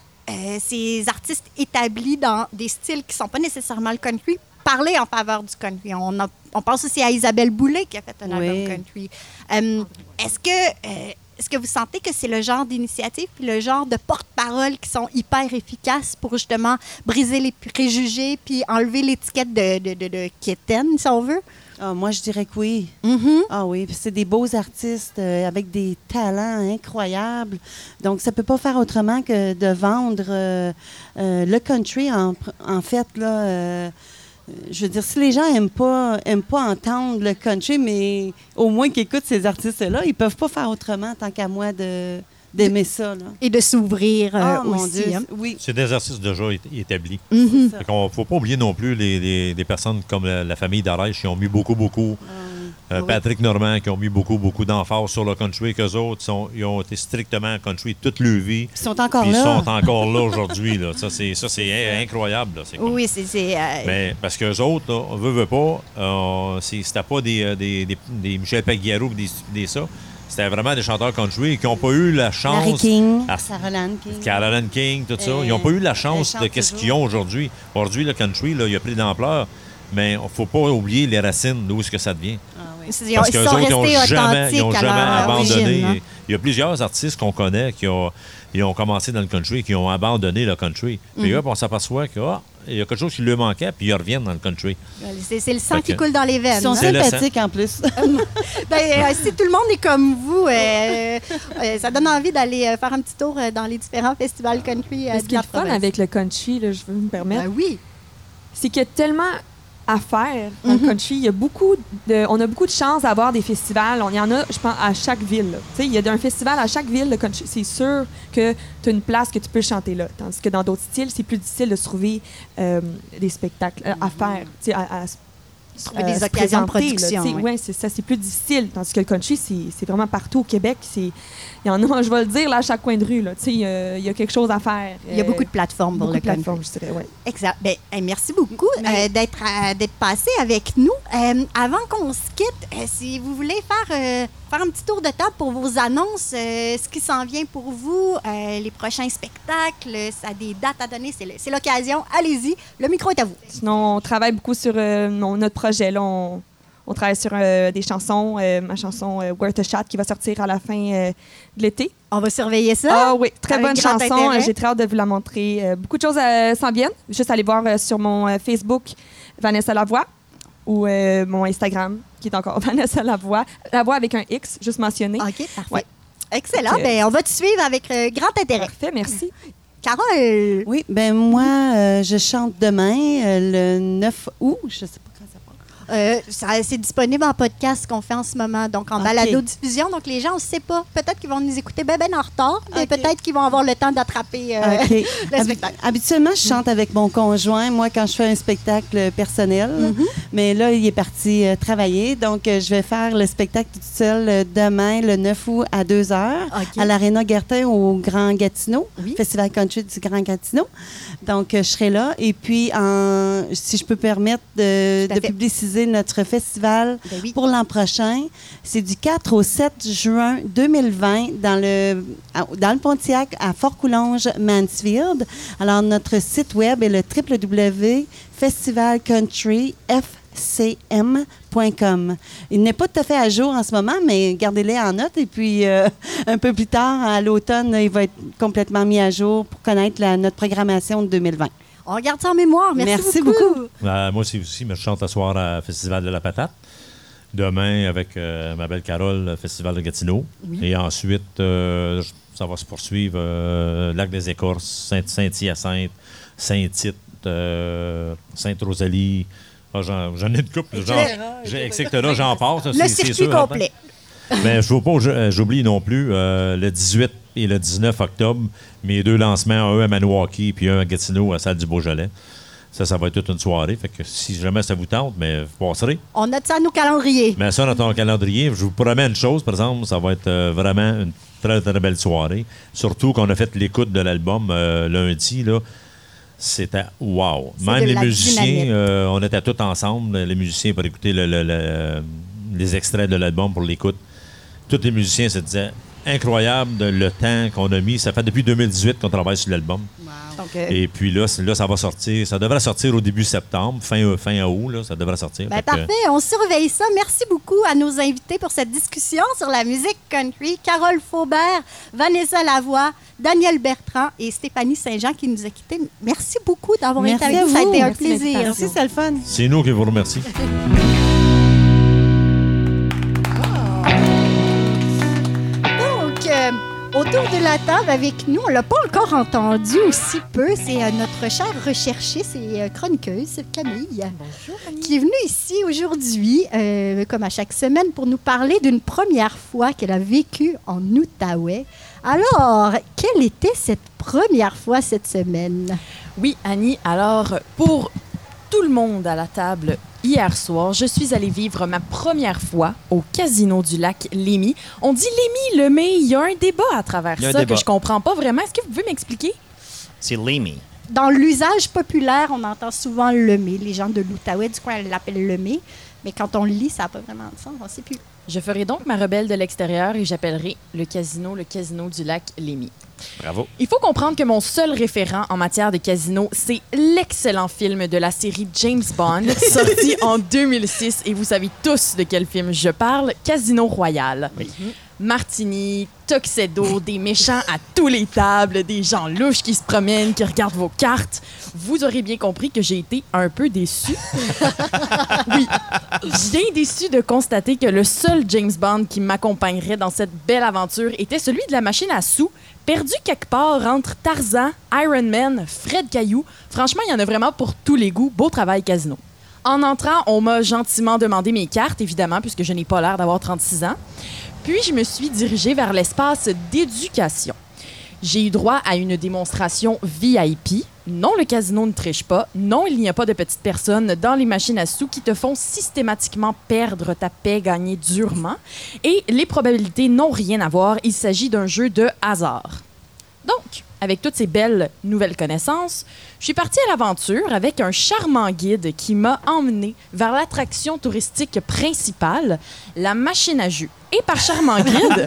ces artistes établis dans des styles qui sont pas nécessairement le country, parler en faveur du country. On, a- on pense aussi à Isabelle Boulay qui a fait un
Oui.
album country. Euh, Est-ce que euh, est-ce que vous sentez que c'est le genre d'initiative puis le genre de porte-parole qui sont hyper efficaces pour justement briser les préjugés puis enlever l'étiquette de, de, de, de quétaine, si on veut?
Ah, moi, je dirais que oui.
Mhm.
Ah oui, c'est des beaux artistes euh, avec des talents incroyables. Donc, ça peut pas faire autrement que de vendre euh, euh, le country. En, en fait, là, je veux dire, si les gens aiment pas, aiment pas entendre le country, mais au moins qu'ils écoutent ces artistes-là, ils peuvent pas faire autrement, tant qu'à moi, de d'aimer ça. Là.
Et de s'ouvrir euh,
Ah, mon
aussi.
Dieu,
hein.
oui.
C'est des artistes déjà établis.
Mhm.
ça.
Fait qu'on faut pas oublier non plus les, les- les personnes comme la, la famille Darèche qui ont mis beaucoup, beaucoup. euh,
oui.
Patrick Normand qui ont mis beaucoup, beaucoup d'emphase sur le country, qu'eux autres sont, ils ont été strictement country toute leur vie.
Ils sont encore
Puis ils
là.
sont encore là aujourd'hui. là. Ça, c'est, ça, c'est in- incroyable. là. Comme-
Oui, c'est. c'est, euh,
Mais parce qu'eux autres, là, on veut, veut pas, euh, c'était pas des, euh, des, des, des Michel Pagliaro ou des, des ça. C'était vraiment des chanteurs country qui n'ont pas eu la chance.
Larry King,
à-
Sarah Lane King.
Caroline King, tout ça.
Euh,
Ils n'ont pas eu la chance de
toujours.
qu'ils ont aujourd'hui. Aujourd'hui, le country, là, il a pris d'ampleur, mais il ne faut pas oublier les racines, d'où est-ce que ça devient.
Ah oui.
ils,
Parce
ils
qu'eux autres, ils n'ont jamais, ils ont jamais abandonné.
origine. hein.
Il y a plusieurs artistes qu'on connaît qui ont, ils ont commencé dans le country, qui ont abandonné le country.
Mm.
Puis hop, on s'aperçoit qu'il y a quelque chose qui leur manquait, puis ils reviennent dans le country.
C'est, c'est le sang
Fait
qui
que-
coule dans les
Ils
veines.
sont
hein.
Sympathiques en plus.
Ben, euh, si tout le monde est comme vous, euh, euh, ça donne envie d'aller euh, faire un petit tour euh, dans les différents festivals country euh,
Mais ce qui est fun avec le country, là, je veux me permettre,
Ben oui.
c'est qu'il y a tellement à faire dans
Mhm.
le country. Il y a beaucoup de, on a beaucoup de chance d'avoir des festivals. On y en a, je pense, à chaque ville. Il y a un festival à chaque ville. C'est sûr que tu as une place que tu peux chanter là. Tandis que dans d'autres styles, c'est plus difficile de trouver euh, des spectacles euh, à faire. À, à
Trouver
euh,
des occasions de production.
sais.
ouais.
C'est ça, c'est plus difficile. Tandis que le country, c'est vraiment partout au Québec. Il y en a, je vais le dire, là, à chaque coin de rue. Il y, y a quelque chose à faire.
Il y a
Euh,
beaucoup de plateformes pour
beaucoup
le country.
plateformes, je dirais, ouais.
Exact. Ben, merci beaucoup
Mais-
euh, d'être d'être passé avec nous. Euh, avant qu'on se quitte, si vous voulez faire, faire un petit tour de table pour vos annonces, euh, ce qui s'en vient pour vous, euh, les prochains spectacles, ça a des dates à donner, c'est l'occasion. Allez-y, le micro est à vous.
Sinon, on travaille beaucoup sur euh, notre projet. Là, on, on travaille sur euh, des chansons. euh, ma chanson euh, Worth a Shot qui va sortir à la fin de l'été.
On va surveiller ça.
Ah oui, très bonne chanson. J'ai très hâte de vous la montrer. Beaucoup de choses s'en viennent. Juste aller voir sur mon Facebook Vanessa Lavoie ou mon Instagram qui est encore Vanessa Lavoie. Lavoie avec un X, juste mentionné.
OK, parfait.
Ouais.
Excellent. Ben, on va te suivre avec euh, grand intérêt.
Parfait, merci.
Carole,
Oui, ben moi, euh, je chante demain, euh, le 9 août. Je sais pas.
Euh, c'est disponible en podcast qu'on fait en ce moment, donc en
Ok.
balado-diffusion. Donc, les gens, on ne sait pas. Peut-être qu'ils vont nous écouter ben, ben en retard, mais peut-être qu'ils vont avoir le temps d'attraper euh, le spectacle.
Habituellement, je chante avec mon conjoint, moi, quand je fais un spectacle personnel.
Mhm.
Mais là, il est parti euh, travailler. Donc, je vais faire le spectacle toute seule demain, le 9 août, à 2 h, à l'Arena Gertin au Grand Gatineau,
Oui.
Festival Country du Grand Gatineau. Donc, je serai là. Et puis, en, si je peux permettre de,
fait.
Notre festival
Ben oui.
pour l'an prochain, c'est du 4 au 7 juin 2020 dans le, dans le Pontiac à Fort-Coulonge, Mansfield. Alors, notre site web est le www.festivalcountryfcm.com. Il n'est pas tout à fait à jour en ce moment, mais gardez-les en note. Et puis, euh, un peu plus tard, à l'automne, il va être complètement mis à jour pour connaître la- notre programmation de 2020.
On regarde ça en mémoire. Merci,
Merci
beaucoup.
beaucoup.
Euh, moi aussi, aussi, mais je chante ce soir au Festival de la Patate. Demain, avec euh, ma belle Carole, le Festival de Gatineau. Et ensuite, euh, ça va se poursuivre euh, Lac des Écorces, Saint- Saint-Hyacinthe, Saint-Tite, euh, Sainte-Rosalie. Ah, j'en, j'en ai une couple. Genre, etc. J'en passe.
Le circuit complet.
Mais je ne pas, je- j'oublie non plus euh, le 18 et le 19 octobre, mes deux lancements, un à Maniwaki puis un à Gatineau à salle du Beaujolais. Ça, ça va être toute une soirée. Fait que si jamais ça vous tente, mais vous passerez.
On note ça à nos calendriers.
Mais ça, dans ton calendrier, je vous promets une chose, par exemple, ça va être euh, vraiment une très, très belle soirée. Surtout qu'on a fait l'écoute de l'album euh, lundi, là. C'était wow. Même les musiciens, euh, on était tous ensemble, les musiciens, pour écouter le- le- le- les extraits de l'album pour l'écoute. Tous les musiciens se disaient incroyable de- le temps qu'on a mis. Ça fait depuis 2018 qu'on travaille sur l'album.
Euh,
Et puis là, là, ça va sortir. Ça devrait sortir au début septembre, fin, fin août, là, ça devrait sortir.
Ben,
que-
parfait, on surveille ça. Merci beaucoup à nos invités pour cette discussion sur la musique country. Carole Faubert, Vanessa Lavoie, Daniel Bertrand et Stéphanie Saint-Jean qui nous a quittés. Merci beaucoup d'avoir été avec nous. Ça a été un
Merci
plaisir.
Merci, c'est le fun.
C'est nous qui vous remercions.
autour de la table avec nous, on l'a pas encore entendu aussi peu, c'est euh, notre chère recherchée, c'est euh, chroniqueuse Camille.
Bonjour,
qui est venue ici aujourd'hui, euh, comme à chaque semaine, pour nous parler d'une première fois qu'elle a vécue en Outaouais. Alors, quelle était cette première fois cette semaine?
Oui, Annie, alors pour tout le monde à la table, hier soir, je suis allée vivre ma première fois au Casino du lac Lémy. On dit Lémy, le mais il y a un débat à travers ça
débat.
que je comprends pas vraiment. Est-ce que vous pouvez m'expliquer?
C'est Lemmy.
Dans l'usage populaire, on entend souvent le mets. Les gens de l'Outaouais, du coin, l'appellent le mets. Mais quand on le lit, ça n'a pas vraiment de sens. On ne sait plus.
Je ferai donc ma rebelle de l'extérieur et j'appellerai le casino le casino du lac Lémy.
Bravo.
Il faut comprendre que mon seul référent en matière de casino, c'est l'excellent film de la série James Bond, sorti en 2006. Et vous savez tous de quel film je parle, Casino Royale.
Oui.
Martini, Tuxedo, des méchants à tous les tables, des gens louches qui se promènent, qui regardent vos cartes. Vous aurez bien compris que j'ai été un peu déçue. oui, bien déçue de constater que le seul James Bond qui m'accompagnerait dans cette belle aventure était celui de la machine à sous, perdu quelque part entre Tarzan, Iron Man, Fred Caillou. Franchement, il y en a vraiment pour tous les goûts. Beau travail casino. En entrant, on m'a gentiment demandé mes cartes, évidemment, puisque je n'ai pas l'air d'avoir 36 ans. Puis, je me suis dirigée vers l'espace d'éducation. J'ai eu droit à une démonstration VIP. Non, le casino ne triche pas. Non, il n'y a pas de petites personnes dans les machines à sous qui te font systématiquement perdre ta paix gagnée durement. Et les probabilités n'ont rien à voir. Il s'agit d'un jeu de hasard. Donc, avec toutes ces belles nouvelles connaissances, je suis partie à l'aventure avec un charmant guide qui m'a emmené vers l'attraction touristique principale, la machine à jus. Et par charmant guide,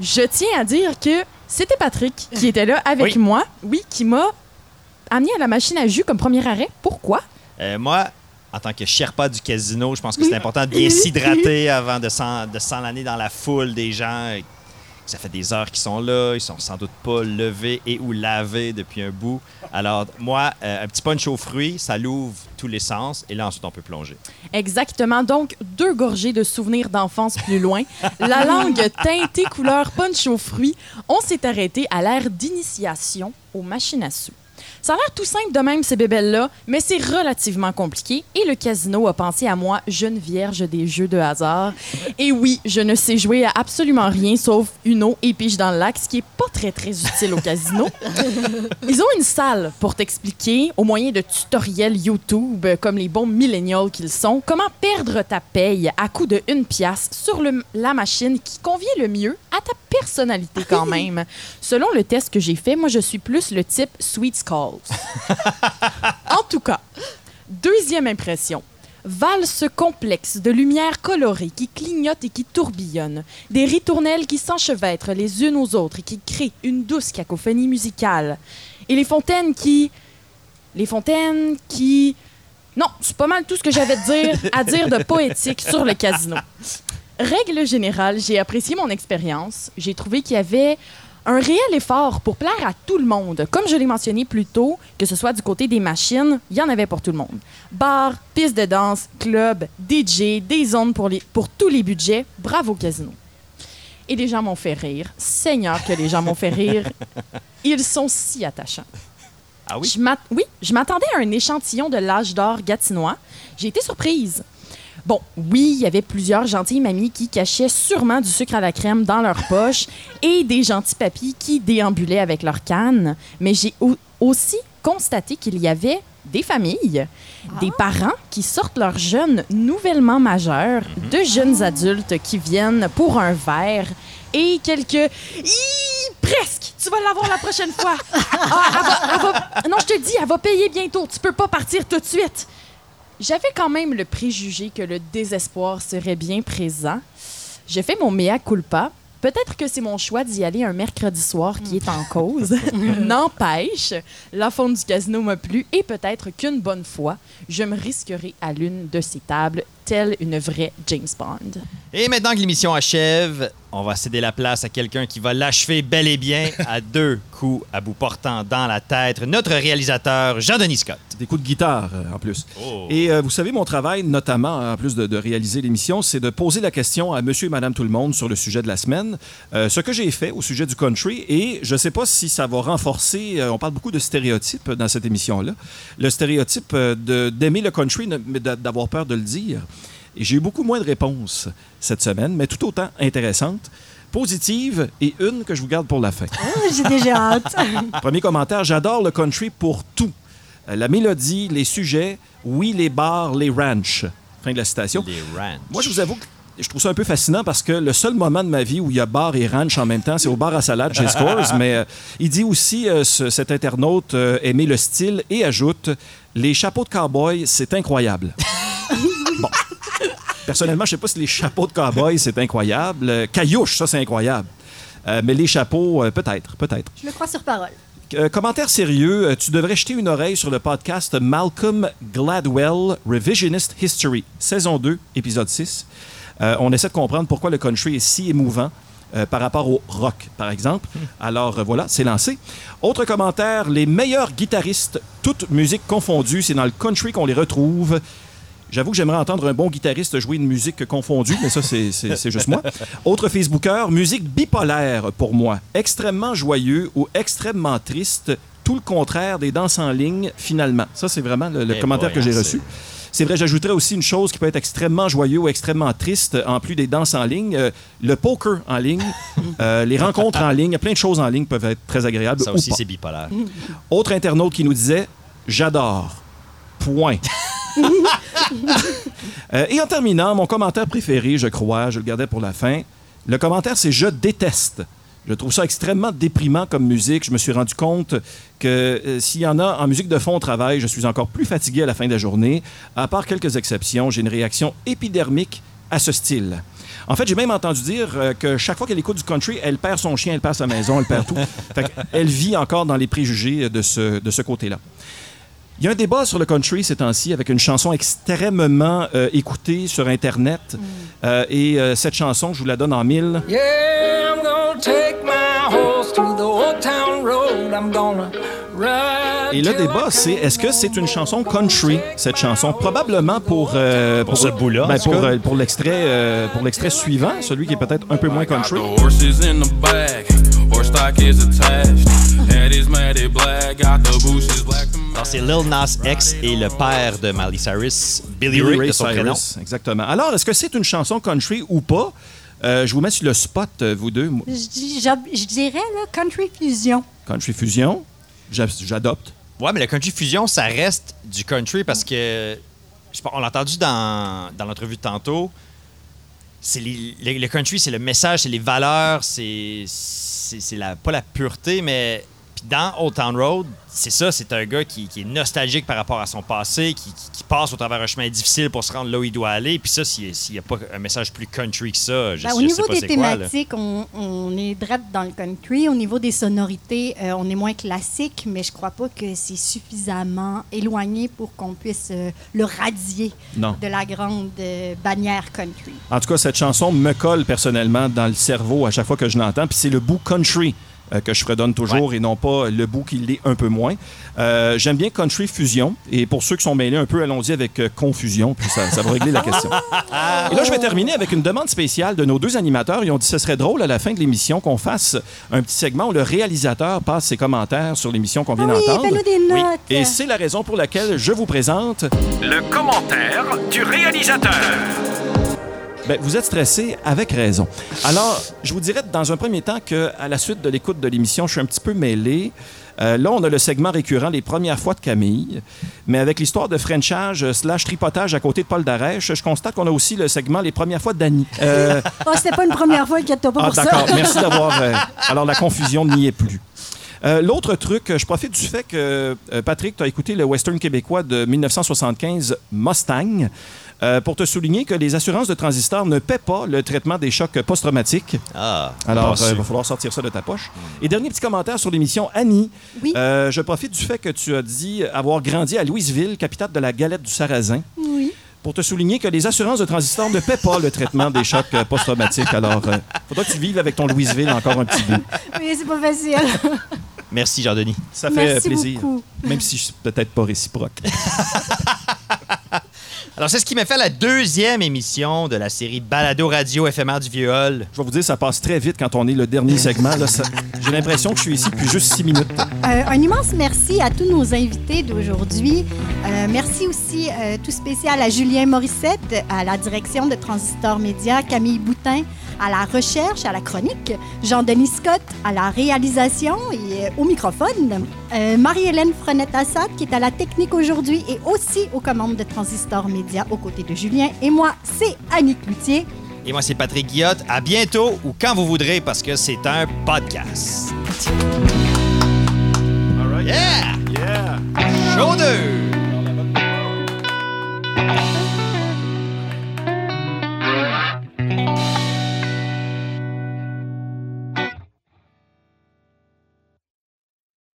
je tiens à dire que c'était Patrick qui était là avec
Oui.
moi, oui, qui m'a amené à la machine à jus comme premier arrêt. Pourquoi?
Euh, moi, en tant que Sherpa du casino, je pense que c'est important de bien s'hydrater avant de s'en- de s'enlaner dans la foule des gens. Ça fait des heures qu'ils sont là, ils sont sans doute pas levés et ou lavés depuis un bout. Alors, moi, euh, un petit punch aux fruits, ça l'ouvre tous les sens et là, ensuite, on peut plonger.
Exactement. Donc, deux gorgées de souvenirs d'enfance plus loin. La langue teintée couleur punch aux fruits. On s'est arrêté à l'ère d'initiation aux machines à sous. Ça a l'air tout simple de même, ces bébelles-là, mais c'est relativement compliqué et le casino a pensé à moi, jeune vierge des jeux de hasard. Et oui, je ne sais jouer à absolument rien sauf Uno et Pige dans le lac, ce qui est pas très, très utile au casino. Ils ont une salle pour t'expliquer, au moyen de tutoriels YouTube, comme les bons millennials qu'ils sont, comment perdre ta paye à coût de une pièce sur le- la machine qui convient le mieux à ta personnalité quand même. Selon le test que j'ai fait, moi, je suis plus le type Sweet En tout cas, deuxième impression. Valse complexe de lumières colorées qui clignotent et qui tourbillonnent, des ritournelles qui s'enchevêtrent les unes aux autres et qui créent une douce cacophonie musicale, et les fontaines qui... Les fontaines qui... Non, c'est pas mal tout ce que j'avais à dire de poétique sur le casino. Règle générale, j'ai apprécié mon expérience. J'ai trouvé qu'il y avait un réel effort pour plaire à tout le monde. Comme je l'ai mentionné plus tôt, que ce soit du côté des machines, il y en avait pour tout le monde. Bar, piste de danse, club, DJ, des zones pour, les, pour tous les budgets. Bravo casino. Et les gens m'ont fait rire. Seigneur que les gens m'ont fait rire. Ils sont si attachants.
Ah oui?
Je oui, je m'attendais à un échantillon de l'âge d'or gatinois. J'ai été surprise. Bon, oui, il y avait plusieurs gentilles mamies qui cachaient sûrement du sucre à la crème dans leur poche et des gentils papis qui déambulaient avec leur canne. Mais j'ai au- aussi constaté qu'il y avait des familles, des parents qui sortent leurs jeunes nouvellement majeurs, de jeunes adultes qui viennent pour un verre et quelques... Presque! Tu vas l'avoir la prochaine fois. Ah, elle va- elle va- Non, je te dis, elle va payer bientôt. Tu peux pas partir tout de suite. J'avais quand même le préjugé que le désespoir serait bien présent. J'ai fait mon mea culpa Peut-être que c'est mon choix d'y aller un mercredi soir qui est en cause. N'empêche, la faune du casino m'a plu et peut-être qu'une bonne fois, je me risquerai à l'une de ces tables, telle une vraie James Bond?
Et maintenant que l'émission achève, on va céder la place à quelqu'un qui va l'achever bel et bien à deux coups à bout portant dans la tête, notre réalisateur Jean-Denis Scott.
Des coups de guitare, euh, en plus.
Oh.
Et euh, vous savez, mon travail, notamment, en plus de, de réaliser l'émission, c'est de poser la question à monsieur et madame tout le monde sur le sujet de la semaine. Euh, ce que j'ai fait au sujet du country, et je ne sais pas si ça va renforcer, euh, on parle beaucoup de stéréotypes dans cette émission-là, le stéréotype de- d'aimer le country, mais d'a- d'avoir peur de le dire. Et j'ai eu beaucoup moins de réponses cette semaine, mais tout autant intéressantes, positives, et une que je vous garde pour la fin.
Ah, J'ai déjà hâte.
Premier commentaire, j'adore le country pour tout. Euh, La mélodie, les sujets, oui, les bars, les ranchs. Fin de la citation.
Les Ranch.
Moi, je vous avoue que je trouve ça un peu fascinant parce que le seul moment de ma vie où il y a bar et ranch en même temps, c'est au bar à salade chez Scores. mais euh, il dit aussi, euh, ce- cet internaute, euh, aimer le style et ajoute Les chapeaux de cowboy, c'est incroyable. bon. Personnellement, je sais pas si les chapeaux de cowboy, c'est incroyable. Euh, Caillouche, ça, c'est incroyable. Euh, mais les chapeaux, euh, peut-être, peut-être.
Je le crois sur parole.
Euh, commentaire sérieux, tu devrais jeter une oreille sur le podcast Malcolm Gladwell Revisionist History, saison 2, épisode 6. Euh, on essaie de comprendre pourquoi le country est si émouvant par rapport au rock, par exemple. Alors voilà, c'est lancé. Autre commentaire, les meilleurs guitaristes, toutes musiques confondues, c'est dans le country qu'on les retrouve. J'avoue que j'aimerais entendre un bon guitariste jouer une musique confondue, mais ça, c'est- juste moi. Autre Facebooker, musique bipolaire pour moi. Extrêmement joyeux ou extrêmement triste, tout le contraire des danses en ligne, finalement. Ça, c'est vraiment le, le
Eh
commentaire
boy,
que j'ai
hein,
reçu. C'est vrai, j'ajouterais aussi une chose qui peut être extrêmement joyeux ou extrêmement triste, en plus des danses en ligne. euh, le poker en ligne, euh, les rencontres en ligne, plein de choses en ligne peuvent être très agréables.
Ça aussi, c'est bipolaire.
Autre internaute qui nous disait J'adore. Point. Euh, et en terminant, mon commentaire préféré, je crois, je le gardais pour la fin. Le commentaire, c'est Je déteste. Je trouve ça extrêmement déprimant comme musique. Je me suis rendu compte que euh, s'il y en a en musique de fond au travail, je suis encore plus fatigué à la fin de la journée. À part quelques exceptions, j'ai une réaction épidermique à ce style. En fait, j'ai même entendu dire euh, que chaque fois qu'elle écoute du country, elle perd son chien, elle perd sa maison, elle perd tout. Fait elle vit encore dans les préjugés de ce, de ce côté-là. Il y a un débat sur le country ces temps-ci avec une chanson extrêmement euh, écoutée sur Internet. Euh, et euh, cette chanson, je vous la donne en mille.
Yeah, I'm gonna take my horse to the old town road. I'm gonna ride.
Et le débat, c'est est-ce que c'est une chanson country, cette chanson? Probablement pour... euh,
Pour ce bout-là, en
ben, pour, pour l'extrait euh, pour l'extrait suivant, celui qui est peut-être un peu moins country.
The horses in the back, horse stock is attached.
C'est Lil Nas X et le père de Miley Cyrus, Billy,
Billy
Ray,
Ray
de son prénom.
Cyrus, exactement. Alors, est-ce que c'est une chanson country ou pas? Euh, je vous mets sur le spot, euh, vous deux.
Je, dirais, là, country fusion.
Country Fusion, j'a- j'adopte.
Ouais, mais le country fusion, ça reste du country parce que, je sais pas, on l'a entendu dans, dans l'entrevue de tantôt, c'est le, country, c'est le message, c'est les valeurs, c'est c'est la, pas la pureté, mais dans Old Town Road, c'est ça, c'est un gars qui, qui est nostalgique par rapport à son passé, qui, qui- qui passe au travers un chemin difficile pour se rendre là où il doit aller. Puis ça, s'il n'y a pas un message plus country que ça, je,
Ben,
je
au
sais
niveau
pas
des
quoi.
thématiques, on, on est direct dans le country. Au niveau des sonorités, euh, on est moins classique, mais je crois pas que c'est suffisamment éloigné pour qu'on puisse euh, le radier
Non.
de la grande euh, bannière country.
En tout cas, cette chanson me colle personnellement dans le cerveau à chaque fois que je l'entends. Puis c'est le bout country euh, que je fredonne toujours et non pas le bout qui l'est un peu moins. Euh, J'aime bien country fusion. Et pour ceux qui sont mêlés un peu, allons-y avec euh, confusion. Puis ça, ça va régler la question. Et là, je vais terminer avec une demande spéciale de nos deux animateurs. Ils ont dit que ce serait drôle à la fin de l'émission qu'on fasse un petit segment où le réalisateur passe ses commentaires sur l'émission qu'on vient
Ah oui,
d'entendre.
Oui.
Et c'est la raison pour laquelle je vous présente
Le commentaire du réalisateur.
Ben, vous êtes stressé avec raison. Alors, je vous dirais dans un premier temps que à la suite de l'écoute de l'émission, je suis un petit peu mêlé. Euh, là, on a le segment récurrent Les premières fois de Camille. Mais avec l'histoire de Frenchage euh, slash tripotage à côté de Paul Darèche, je constate qu'on a aussi le segment Les premières fois d'Annie. Euh,
Oh, c'était pas une première fois, inquiète-toi pas
ah,
pour ça.
d'accord. Merci d'avoir. euh, alors, la confusion n'y est plus. Euh, L'autre truc, je profite du fait que, euh, Patrick, tu as écouté le western québécois de 1975, Mustang. euh, pour te souligner que les assurances de transistors ne paient pas le traitement des chocs post-traumatiques.
Ah.
Alors, il va falloir sortir ça de ta poche. Et dernier petit commentaire sur l'émission Annie.
Oui.
Euh, je profite du fait que tu as dit avoir grandi à Louisville, capitale de la galette du sarrasin,
Oui.
Pour te souligner que les assurances de transistors ne paient pas le traitement des chocs euh, post-traumatiques. Alors, il faudra que tu vives avec ton Louisville encore un petit bout.
Oui, c'est pas facile.
Merci, Jean-Denis.
Ça fait
Merci
plaisir.
beaucoup.
Même si c'est peut-être pas réciproque.
Alors, c'est ce qui m'a fait la deuxième émission de la série Balado Radio éphémère du Vieux Hall.
Je vais vous dire, ça passe très vite quand on est le dernier segment. Là, ça- J'ai l'impression que je suis ici depuis juste six minutes.
Euh, un immense merci à tous nos invités d'aujourd'hui. Euh, merci aussi euh, tout spécial à Julien Morissette, à la direction de Transistor Média, Camille Boutin, à la recherche, à la chronique, Jean-Denis Scott, à la réalisation et euh, au microphone, euh, Marie-Hélène Frenette-Assad, qui est à la technique aujourd'hui et aussi aux commandes de Transistor Média médias aux côtés de Julien. Et moi, c'est Annie Cloutier.
Et moi, c'est Patrick Guillotte. À bientôt ou quand vous voudrez, parce que c'est un podcast. Yeah!
Yeah!
Show